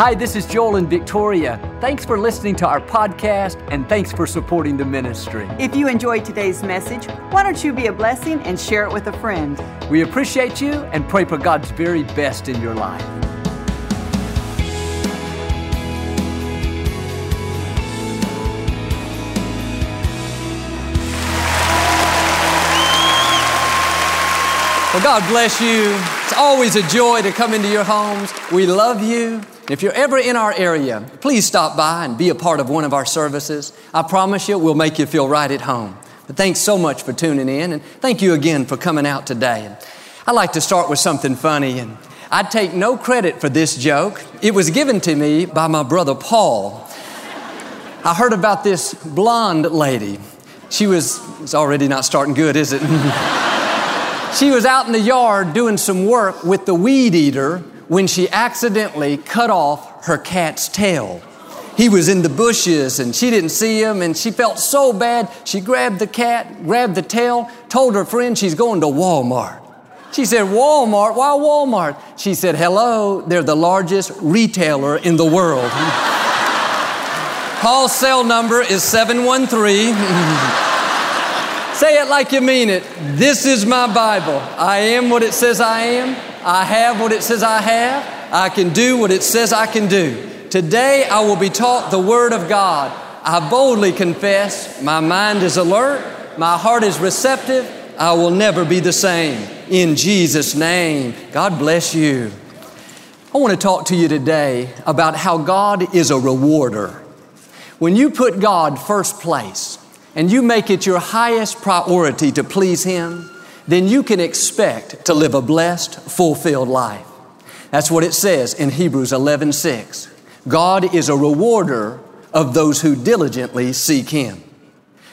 Hi, this is Joel and Victoria. Thanks for listening to our podcast and thanks for supporting the ministry. If you enjoyed today's message, why don't you be a blessing and share it with a friend? We appreciate you and pray for God's very best in your life. Well, God bless you. It's always a joy to come into your homes. We love you. If you're ever in our area, please stop by and be a part of one of our services. I promise you, we'll make you feel right at home. But thanks so much for tuning in, and thank you again for coming out today. I'd like to start with something funny, and I take no credit for this joke. It was given to me by my brother Paul. I heard about this blonde lady. She was, it's already not starting good, is it? she was out in the yard doing some work with the weed eater when she accidentally cut off her cat's tail. He was in the bushes and she didn't see him and she felt so bad. She grabbed the cat, grabbed the tail, told her friend she's going to Walmart. She said, Walmart? Why Walmart? She said, Hello, they're the largest retailer in the world. Paul's cell number is 713. Say it like you mean it. This is my Bible. I am what it says I am. I have what it says I have. I can do what it says I can do. Today I will be taught the Word of God. I boldly confess my mind is alert, my heart is receptive. I will never be the same. In Jesus' name, God bless you. I want to talk to you today about how God is a rewarder. When you put God first place and you make it your highest priority to please Him, then you can expect to live a blessed, fulfilled life. That's what it says in Hebrews 11 6. God is a rewarder of those who diligently seek Him.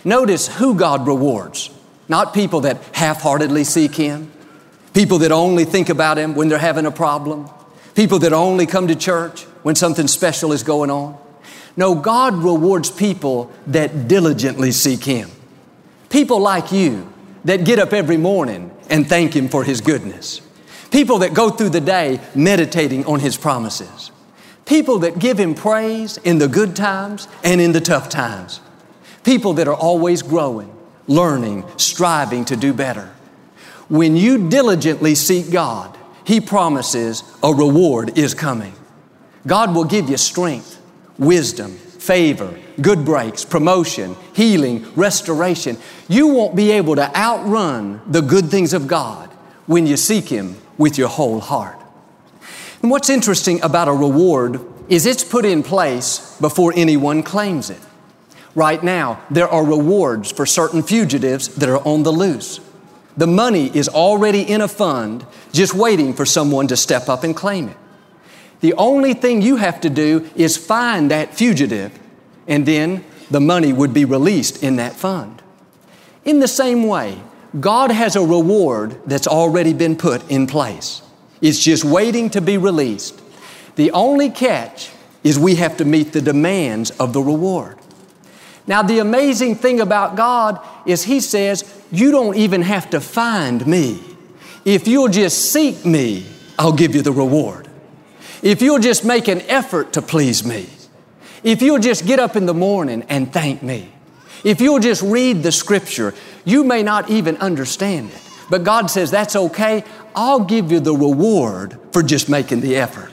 Notice who God rewards, not people that half heartedly seek Him, people that only think about Him when they're having a problem, people that only come to church when something special is going on. No, God rewards people that diligently seek Him. People like you that get up every morning and thank Him for His goodness. People that go through the day meditating on His promises. People that give Him praise in the good times and in the tough times. People that are always growing, learning, striving to do better. When you diligently seek God, He promises a reward is coming. God will give you strength, wisdom, favor, good breaks, promotion, healing, restoration. You won't be able to outrun the good things of God when you seek Him with your whole heart. And what's interesting about a reward is it's put in place before anyone claims it. Right now, there are rewards for certain fugitives that are on the loose. The money is already in a fund, just waiting for someone to step up and claim it. The only thing you have to do is find that fugitive, and then the money would be released in that fund. In the same way, God has a reward that's already been put in place. It's just waiting to be released. The only catch is we have to meet the demands of the reward. Now, the amazing thing about God is He says, You don't even have to find me. If you'll just seek me, I'll give you the reward. If you'll just make an effort to please me, if you'll just get up in the morning and thank me, if you'll just read the scripture, you may not even understand it. But God says, that's okay. I'll give you the reward for just making the effort.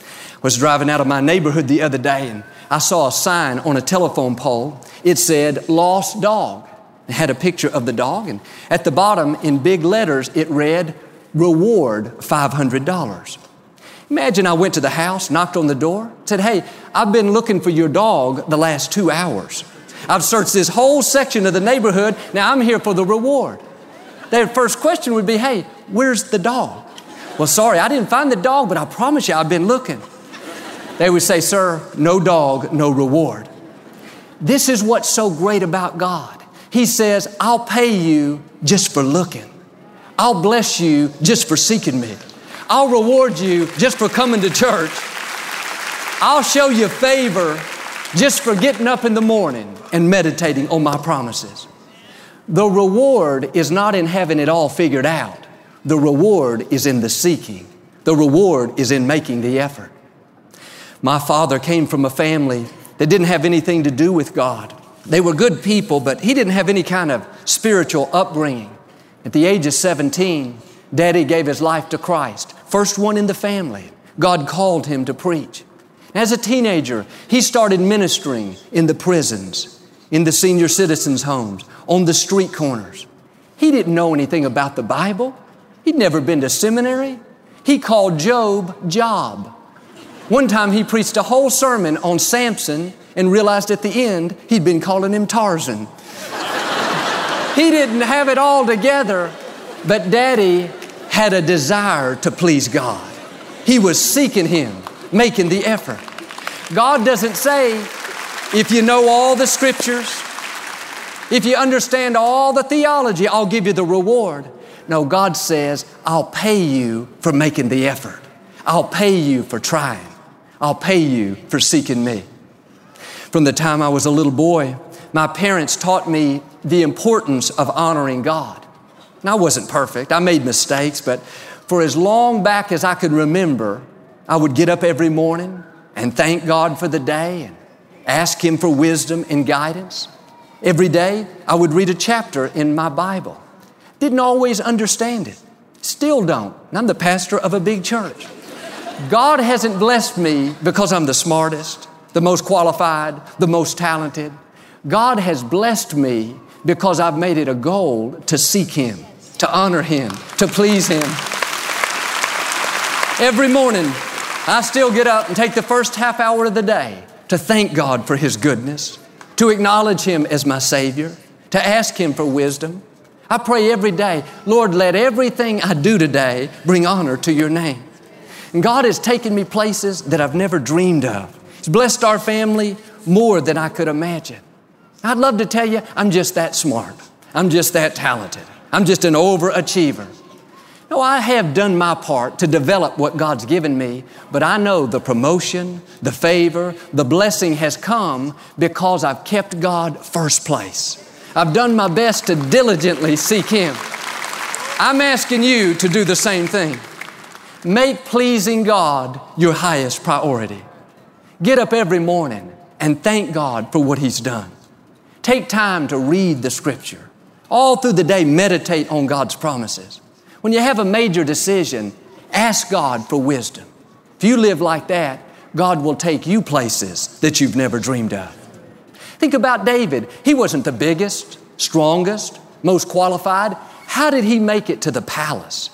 I was driving out of my neighborhood the other day and I saw a sign on a telephone pole. It said, lost dog. It had a picture of the dog and at the bottom in big letters it read, reward $500. Imagine I went to the house, knocked on the door, said, Hey, I've been looking for your dog the last two hours. I've searched this whole section of the neighborhood. Now I'm here for the reward. Their first question would be, Hey, where's the dog? Well, sorry, I didn't find the dog, but I promise you I've been looking. They would say, Sir, no dog, no reward. This is what's so great about God. He says, I'll pay you just for looking. I'll bless you just for seeking me. I'll reward you just for coming to church. I'll show you favor just for getting up in the morning and meditating on my promises. The reward is not in having it all figured out. The reward is in the seeking. The reward is in making the effort. My father came from a family that didn't have anything to do with God. They were good people, but he didn't have any kind of spiritual upbringing. At the age of 17, Daddy gave his life to Christ, first one in the family. God called him to preach. As a teenager, he started ministering in the prisons, in the senior citizens' homes, on the street corners. He didn't know anything about the Bible. He'd never been to seminary. He called Job Job. One time he preached a whole sermon on Samson and realized at the end he'd been calling him Tarzan. he didn't have it all together, but Daddy had a desire to please God. He was seeking Him making the effort. God doesn't say, if you know all the scriptures, if you understand all the theology, I'll give you the reward. No, God says, I'll pay you for making the effort. I'll pay you for trying. I'll pay you for seeking me. From the time I was a little boy, my parents taught me the importance of honoring God. I wasn't perfect. I made mistakes, but for as long back as I could remember, I would get up every morning and thank God for the day and ask Him for wisdom and guidance. Every day, I would read a chapter in my Bible. Didn't always understand it. Still don't. And I'm the pastor of a big church. God hasn't blessed me because I'm the smartest, the most qualified, the most talented. God has blessed me because I've made it a goal to seek Him, to honor Him, to please Him. Every morning, I still get up and take the first half hour of the day to thank God for His goodness, to acknowledge Him as my Savior, to ask Him for wisdom. I pray every day, Lord, let everything I do today bring honor to your name. And God has taken me places that I've never dreamed of. He's blessed our family more than I could imagine. I'd love to tell you, I'm just that smart. I'm just that talented. I'm just an overachiever. No, I have done my part to develop what God's given me, but I know the promotion, the favor, the blessing has come because I've kept God first place. I've done my best to diligently seek Him. I'm asking you to do the same thing. Make pleasing God your highest priority. Get up every morning and thank God for what He's done. Take time to read the Scripture. All through the day, meditate on God's promises. When you have a major decision, ask God for wisdom. If you live like that, God will take you places that you've never dreamed of. Think about David. He wasn't the biggest, strongest, most qualified. How did he make it to the palace?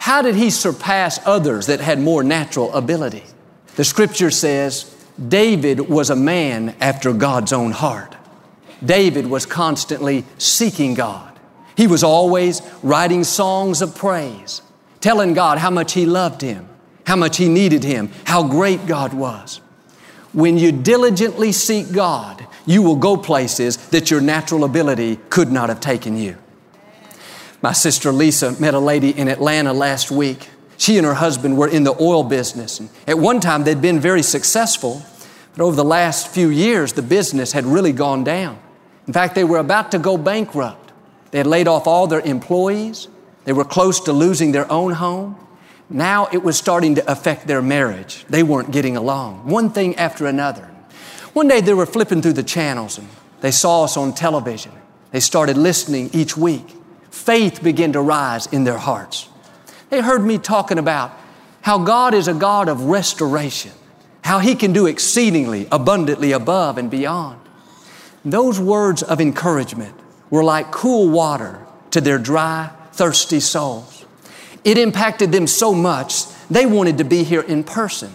How did he surpass others that had more natural ability? The scripture says David was a man after God's own heart. David was constantly seeking God. He was always writing songs of praise, telling God how much He loved him, how much He needed him, how great God was. When you diligently seek God, you will go places that your natural ability could not have taken you. My sister Lisa met a lady in Atlanta last week. She and her husband were in the oil business. And at one time, they'd been very successful, but over the last few years, the business had really gone down. In fact, they were about to go bankrupt. They had laid off all their employees. They were close to losing their own home. Now it was starting to affect their marriage. They weren't getting along. One thing after another. One day they were flipping through the channels and they saw us on television. They started listening each week. Faith began to rise in their hearts. They heard me talking about how God is a God of restoration, how He can do exceedingly abundantly above and beyond. Those words of encouragement were like cool water to their dry, thirsty souls. It impacted them so much, they wanted to be here in person.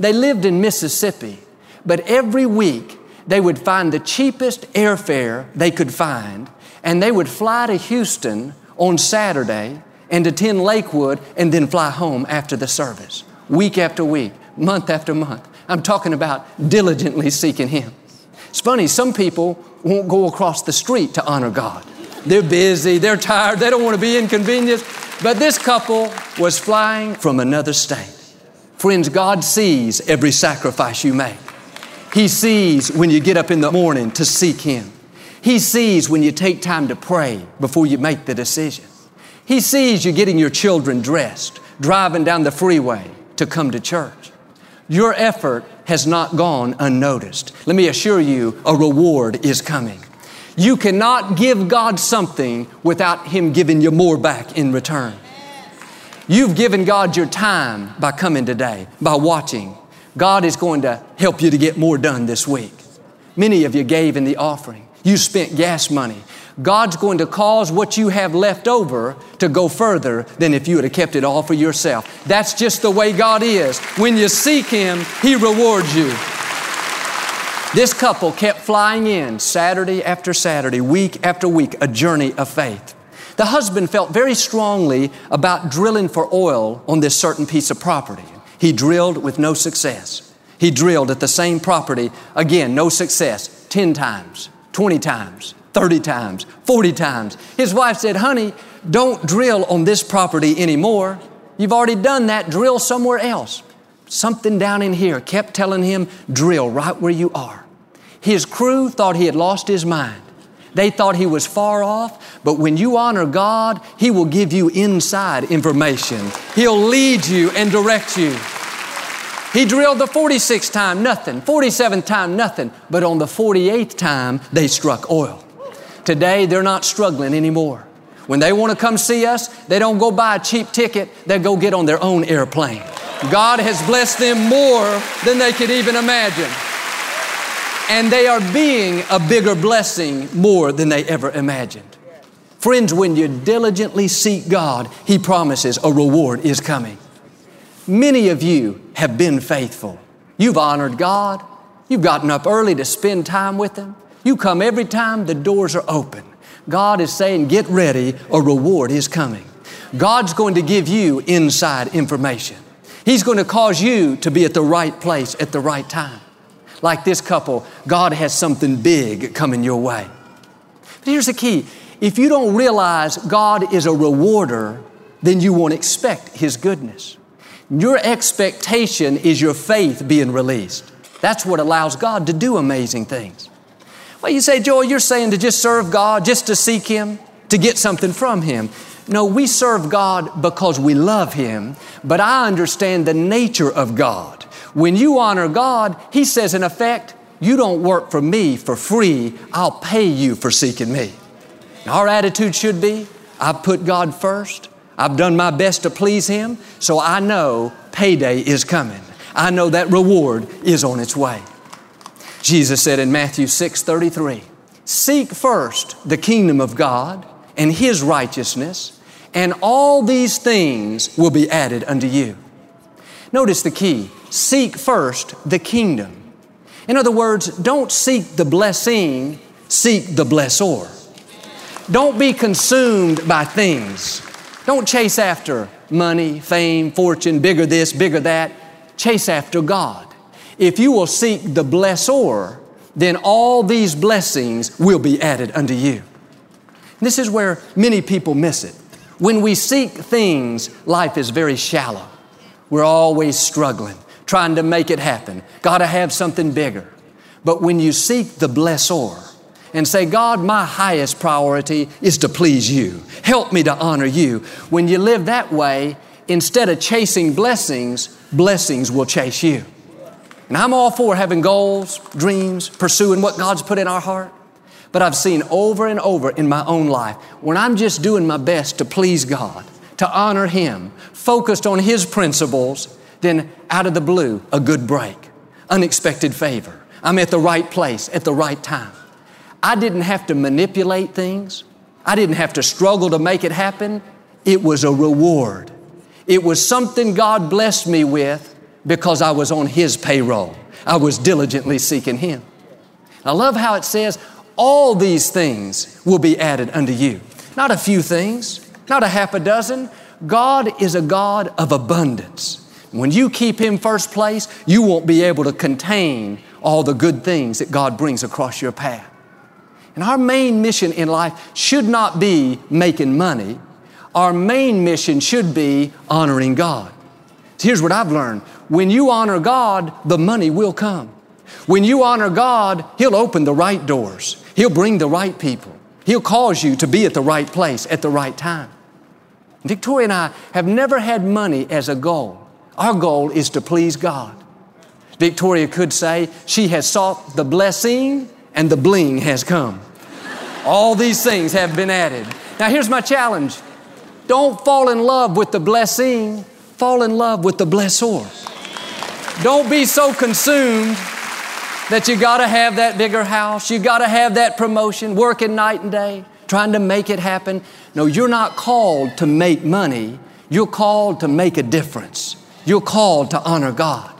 They lived in Mississippi, but every week they would find the cheapest airfare they could find, and they would fly to Houston on Saturday and attend Lakewood and then fly home after the service, week after week, month after month. I'm talking about diligently seeking Him. It's funny, some people won't go across the street to honor God. They're busy, they're tired, they don't want to be inconvenienced. But this couple was flying from another state. Friends, God sees every sacrifice you make. He sees when you get up in the morning to seek Him. He sees when you take time to pray before you make the decision. He sees you getting your children dressed, driving down the freeway to come to church. Your effort has not gone unnoticed. Let me assure you, a reward is coming. You cannot give God something without Him giving you more back in return. You've given God your time by coming today, by watching. God is going to help you to get more done this week. Many of you gave in the offering. You spent gas money. God's going to cause what you have left over to go further than if you had kept it all for yourself. That's just the way God is. When you seek Him, He rewards you. This couple kept flying in Saturday after Saturday, week after week, a journey of faith. The husband felt very strongly about drilling for oil on this certain piece of property. He drilled with no success. He drilled at the same property, again, no success, 10 times, 20 times, 30 times, 40 times. His wife said, Honey, don't drill on this property anymore. You've already done that, drill somewhere else. Something down in here kept telling him, drill right where you are. His crew thought he had lost his mind. They thought he was far off, but when you honor God, He will give you inside information. He'll lead you and direct you. He drilled the 46th time, nothing. 47th time, nothing. But on the 48th time, they struck oil. Today, they're not struggling anymore. When they want to come see us, they don't go buy a cheap ticket, they go get on their own airplane. God has blessed them more than they could even imagine. And they are being a bigger blessing more than they ever imagined. Friends, when you diligently seek God, He promises a reward is coming. Many of you have been faithful. You've honored God. You've gotten up early to spend time with Him. You come every time the doors are open. God is saying, get ready, a reward is coming. God's going to give you inside information. He's going to cause you to be at the right place at the right time. Like this couple, God has something big coming your way. But here's the key if you don't realize God is a rewarder, then you won't expect His goodness. Your expectation is your faith being released. That's what allows God to do amazing things. Well, you say, Joel, you're saying to just serve God, just to seek Him, to get something from Him. No, we serve God because we love Him, but I understand the nature of God. When you honor God, He says, in effect, you don't work for me for free, I'll pay you for seeking me. Our attitude should be, I've put God first, I've done my best to please Him, so I know payday is coming. I know that reward is on its way. Jesus said in Matthew 6 33, Seek first the kingdom of God and His righteousness, and all these things will be added unto you. Notice the key seek first the kingdom. In other words, don't seek the blessing, seek the blessor. Don't be consumed by things. Don't chase after money, fame, fortune, bigger this, bigger that. Chase after God. If you will seek the blessor, then all these blessings will be added unto you. This is where many people miss it. When we seek things, life is very shallow. We're always struggling, trying to make it happen. Got to have something bigger. But when you seek the blessor and say, God, my highest priority is to please you. Help me to honor you. When you live that way, instead of chasing blessings, blessings will chase you. And I'm all for having goals, dreams, pursuing what God's put in our heart. But I've seen over and over in my own life when I'm just doing my best to please God, to honor Him, focused on His principles, then out of the blue, a good break, unexpected favor. I'm at the right place at the right time. I didn't have to manipulate things. I didn't have to struggle to make it happen. It was a reward. It was something God blessed me with because I was on His payroll. I was diligently seeking Him. I love how it says, all these things will be added unto you. Not a few things, not a half a dozen. God is a God of abundance. When you keep Him first place, you won't be able to contain all the good things that God brings across your path. And our main mission in life should not be making money. Our main mission should be honoring God. So here's what I've learned. When you honor God, the money will come. When you honor God, He'll open the right doors. He'll bring the right people. He'll cause you to be at the right place at the right time. Victoria and I have never had money as a goal. Our goal is to please God, Victoria could say, She has sought the blessing and the bling has come. All these things have been added. Now, here's my challenge don't fall in love with the blessing, fall in love with the blessor. Don't be so consumed that you got to have that bigger house, you got to have that promotion, working night and day, trying to make it happen. No, you're not called to make money, you're called to make a difference. You're called to honor God.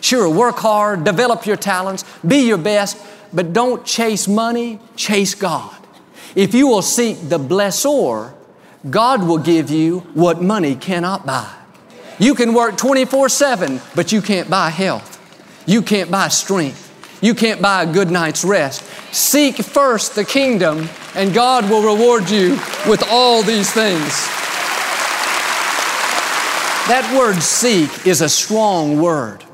Sure, work hard, develop your talents, be your best, but don't chase money, chase God. If you will seek the blessor, God will give you what money cannot buy. You can work 24 7, but you can't buy health. You can't buy strength. You can't buy a good night's rest. Seek first the kingdom, and God will reward you with all these things. That word seek is a strong word.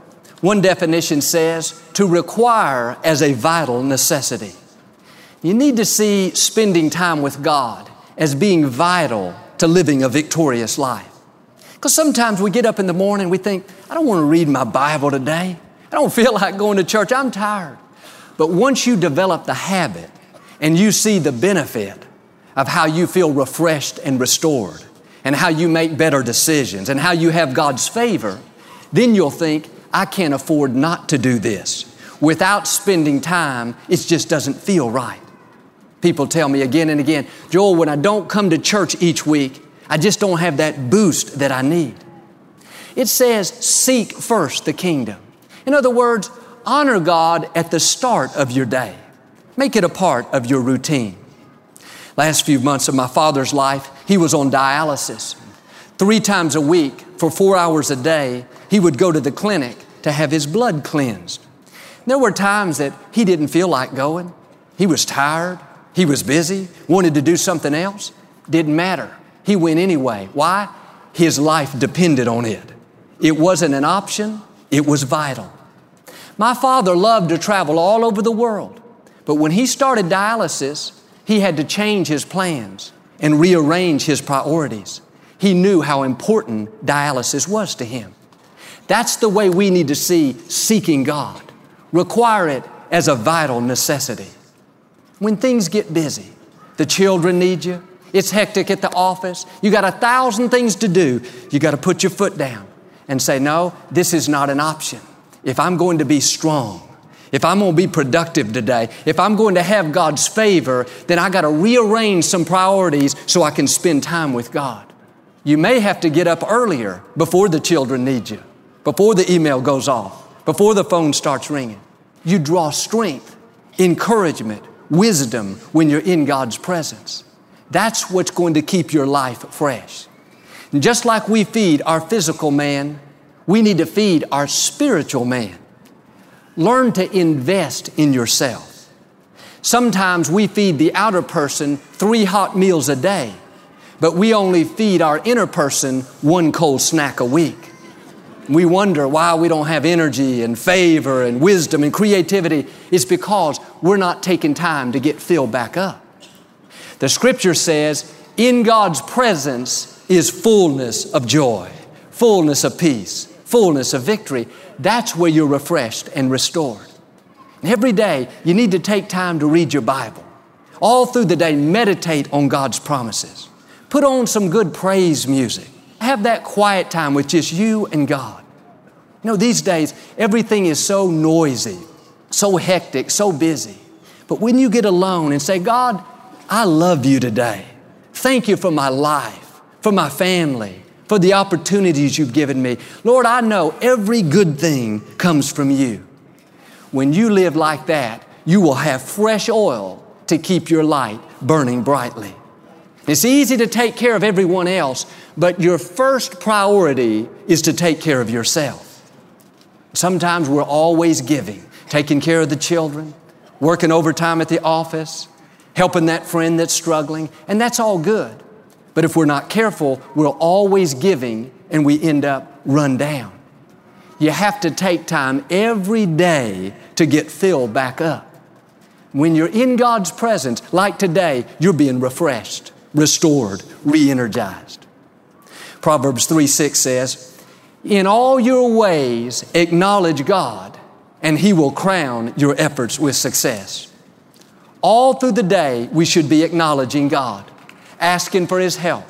One definition says to require as a vital necessity. You need to see spending time with God as being vital to living a victorious life. Because sometimes we get up in the morning we think, I don't want to read my Bible today. I don't feel like going to church. I'm tired. But once you develop the habit and you see the benefit of how you feel refreshed and restored and how you make better decisions and how you have God's favor, then you'll think, I can't afford not to do this. Without spending time, it just doesn't feel right. People tell me again and again, Joel, when I don't come to church each week, I just don't have that boost that I need. It says, seek first the kingdom. In other words, honor God at the start of your day. Make it a part of your routine. Last few months of my father's life, he was on dialysis. Three times a week, for four hours a day, he would go to the clinic to have his blood cleansed. There were times that he didn't feel like going. He was tired. He was busy, wanted to do something else. Didn't matter. He went anyway. Why? His life depended on it. It wasn't an option, it was vital. My father loved to travel all over the world, but when he started dialysis, he had to change his plans and rearrange his priorities. He knew how important dialysis was to him. That's the way we need to see seeking God. Require it as a vital necessity. When things get busy, the children need you, it's hectic at the office, you got a thousand things to do, you got to put your foot down and say, No, this is not an option. If I'm going to be strong, if I'm going to be productive today, if I'm going to have God's favor, then I got to rearrange some priorities so I can spend time with God. You may have to get up earlier before the children need you before the email goes off, before the phone starts ringing. You draw strength, encouragement, wisdom when you're in God's presence. That's what's going to keep your life fresh. And just like we feed our physical man, we need to feed our spiritual man. Learn to invest in yourself. Sometimes we feed the outer person three hot meals a day, but we only feed our inner person one cold snack a week we wonder why we don't have energy and favor and wisdom and creativity, it's because we're not taking time to get filled back up. The scripture says, in God's presence is fullness of joy, fullness of peace, fullness of victory. That's where you're refreshed and restored. Every day, you need to take time to read your Bible. All through the day, meditate on God's promises. Put on some good praise music. Have that quiet time with just you and God. You know, these days, everything is so noisy, so hectic, so busy. But when you get alone and say, God, I love you today. Thank you for my life, for my family, for the opportunities you've given me. Lord, I know every good thing comes from you. When you live like that, you will have fresh oil to keep your light burning brightly. It's easy to take care of everyone else, but your first priority is to take care of yourself. Sometimes we're always giving, taking care of the children, working overtime at the office, helping that friend that's struggling, and that's all good. But if we're not careful, we're always giving and we end up run down. You have to take time every day to get filled back up. When you're in God's presence, like today, you're being refreshed restored, re energized. Proverbs 3 6 says, In all your ways acknowledge God, and He will crown your efforts with success. All through the day, we should be acknowledging God, asking for His help,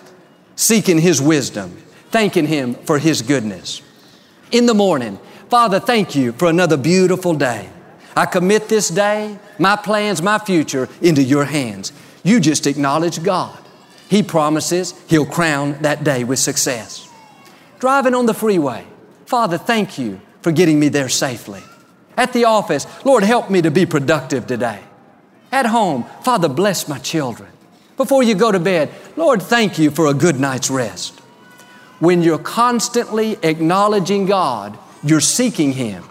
seeking His wisdom, thanking Him for His goodness. In the morning, Father, thank you for another beautiful day. I commit this day, my plans, my future into your hands. You just acknowledge God. He promises He'll crown that day with success. Driving on the freeway, Father, thank you for getting me there safely. At the office, Lord, help me to be productive today. At home, Father, bless my children. Before you go to bed, Lord, thank you for a good night's rest. When you're constantly acknowledging God, you're seeking Him.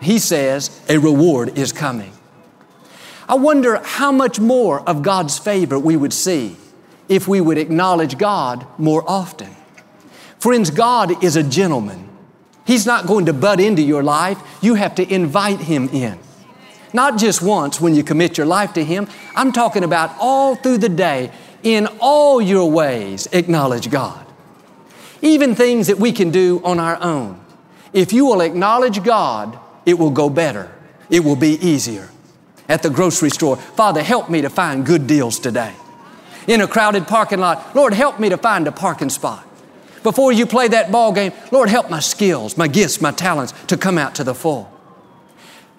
He says a reward is coming. I wonder how much more of God's favor we would see if we would acknowledge God more often. Friends, God is a gentleman. He's not going to butt into your life. You have to invite Him in. Not just once when you commit your life to Him. I'm talking about all through the day. In all your ways, acknowledge God. Even things that we can do on our own. If you will acknowledge God, it will go better. It will be easier. At the grocery store, Father, help me to find good deals today. In a crowded parking lot, Lord, help me to find a parking spot. Before you play that ball game, Lord, help my skills, my gifts, my talents to come out to the full.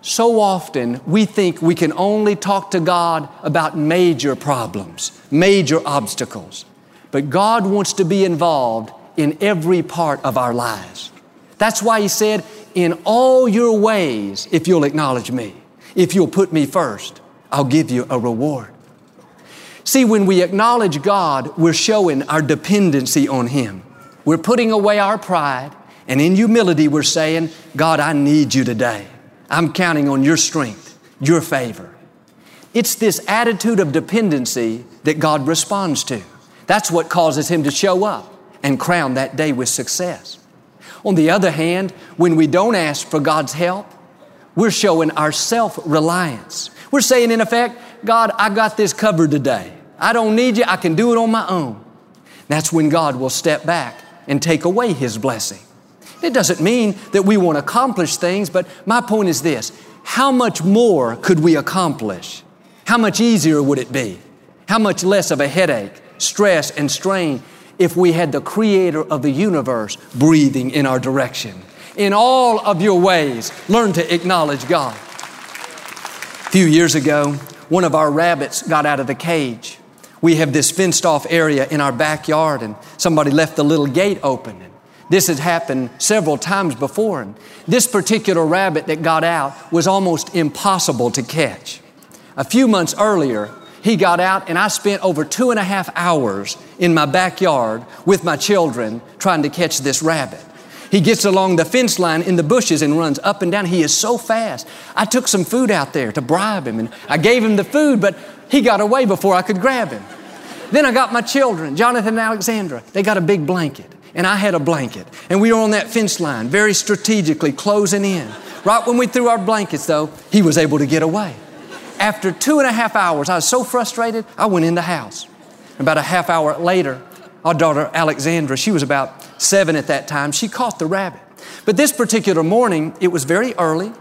So often we think we can only talk to God about major problems, major obstacles. But God wants to be involved in every part of our lives. That's why He said, In all your ways, if you'll acknowledge me, if you'll put me first, I'll give you a reward. See, when we acknowledge God, we're showing our dependency on Him. We're putting away our pride, and in humility, we're saying, God, I need you today. I'm counting on your strength, your favor. It's this attitude of dependency that God responds to. That's what causes Him to show up and crown that day with success. On the other hand, when we don't ask for God's help, we're showing our self reliance. We're saying, in effect, God, I got this covered today. I don't need you. I can do it on my own. That's when God will step back and take away His blessing. It doesn't mean that we won't accomplish things, but my point is this how much more could we accomplish? How much easier would it be? How much less of a headache, stress, and strain if we had the Creator of the universe breathing in our direction? In all of your ways, learn to acknowledge God. A few years ago, one of our rabbits got out of the cage. We have this fenced off area in our backyard, and somebody left the little gate open. This has happened several times before. And this particular rabbit that got out was almost impossible to catch. A few months earlier, he got out, and I spent over two and a half hours in my backyard with my children trying to catch this rabbit. He gets along the fence line in the bushes and runs up and down. He is so fast. I took some food out there to bribe him, and I gave him the food, but he got away before I could grab him. Then I got my children, Jonathan and Alexandra. They got a big blanket and I had a blanket. And we were on that fence line, very strategically closing in. Right when we threw our blankets, though, he was able to get away. After two and a half hours, I was so frustrated, I went in the house. About a half hour later, our daughter Alexandra, she was about seven at that time, she caught the rabbit. But this particular morning, it was very early.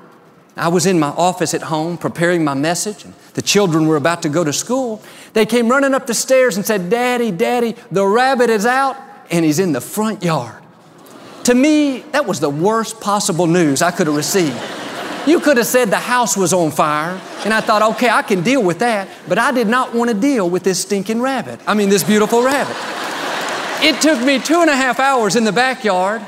I was in my office at home preparing my message, and the children were about to go to school. They came running up the stairs and said, Daddy, Daddy, the rabbit is out and he's in the front yard. To me, that was the worst possible news I could have received. You could have said the house was on fire, and I thought, okay, I can deal with that, but I did not want to deal with this stinking rabbit. I mean, this beautiful rabbit. It took me two and a half hours in the backyard.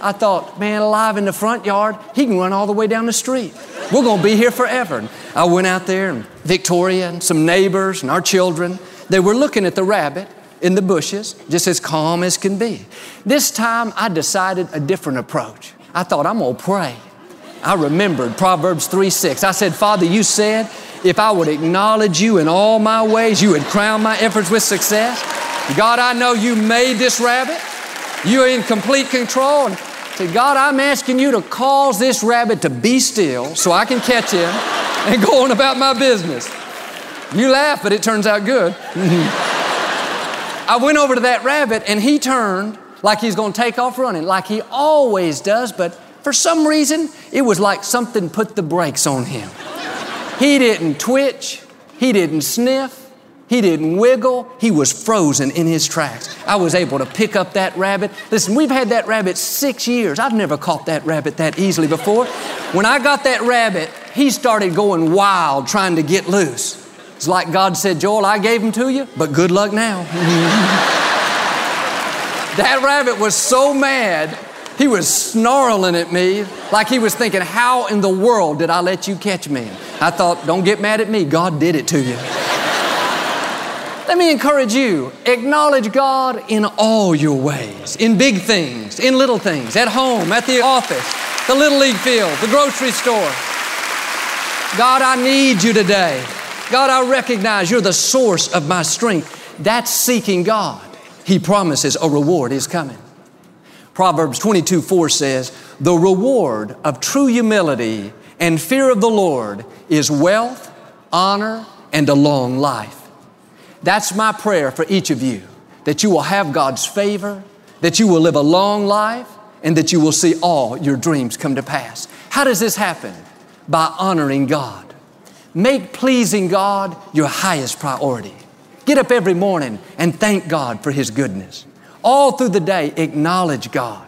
I thought, man, alive in the front yard, he can run all the way down the street. We're going to be here forever. And I went out there, and Victoria and some neighbors and our children, they were looking at the rabbit, in the bushes, just as calm as can be. This time I decided a different approach. I thought, I'm gonna pray. I remembered Proverbs 3 6. I said, Father, you said, if I would acknowledge you in all my ways, you would crown my efforts with success. God, I know you made this rabbit. You're in complete control. And say, God, I'm asking you to cause this rabbit to be still so I can catch him and go on about my business. You laugh, but it turns out good. I went over to that rabbit and he turned like he's going to take off running, like he always does, but For some reason, it was like something put the brakes on him. He didn't twitch, he didn't sniff, he didn't wiggle. He was frozen in his tracks. I was able to pick up that rabbit. Listen, we've had that rabbit six years. I've never caught that rabbit that easily before. When I got that rabbit, he started going wild trying to get loose. It's like God said, Joel, I gave them to you, but good luck now. that rabbit was so mad, he was snarling at me like he was thinking, How in the world did I let you catch me? I thought, Don't get mad at me. God did it to you. Let me encourage you acknowledge God in all your ways, in big things, in little things, at home, at the office, the little league field, the grocery store. God, I need you today. God, I recognize you're the source of my strength. That's seeking God. He promises a reward is coming. Proverbs 22 4 says, The reward of true humility and fear of the Lord is wealth, honor, and a long life. That's my prayer for each of you that you will have God's favor, that you will live a long life, and that you will see all your dreams come to pass. How does this happen? By honoring God. Make pleasing God your highest priority. Get up every morning and thank God for His goodness. All through the day, acknowledge God.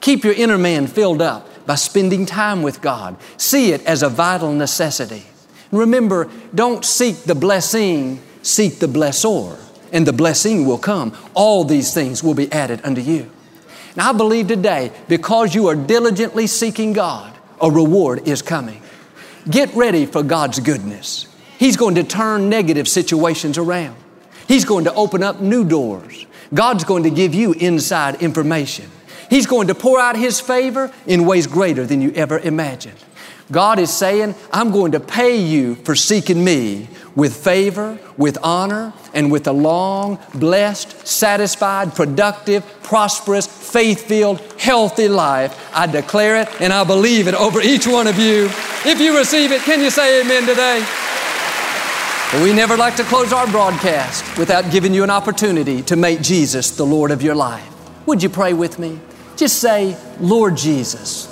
Keep your inner man filled up by spending time with God. See it as a vital necessity. Remember, don't seek the blessing seek the blessor, and the blessing will come. All these things will be added unto you. Now, I believe today, because you are diligently seeking God, a reward is coming. Get ready for God's goodness. He's going to turn negative situations around. He's going to open up new doors. God's going to give you inside information. He's going to pour out His favor in ways greater than you ever imagined. God is saying, I'm going to pay you for seeking me with favor, with honor, and with a long, blessed, satisfied, productive, prosperous, faith filled, healthy life. I declare it and I believe it over each one of you. If you receive it, can you say amen today? we never like to close our broadcast without giving you an opportunity to make Jesus the Lord of your life. Would you pray with me? Just say, Lord Jesus,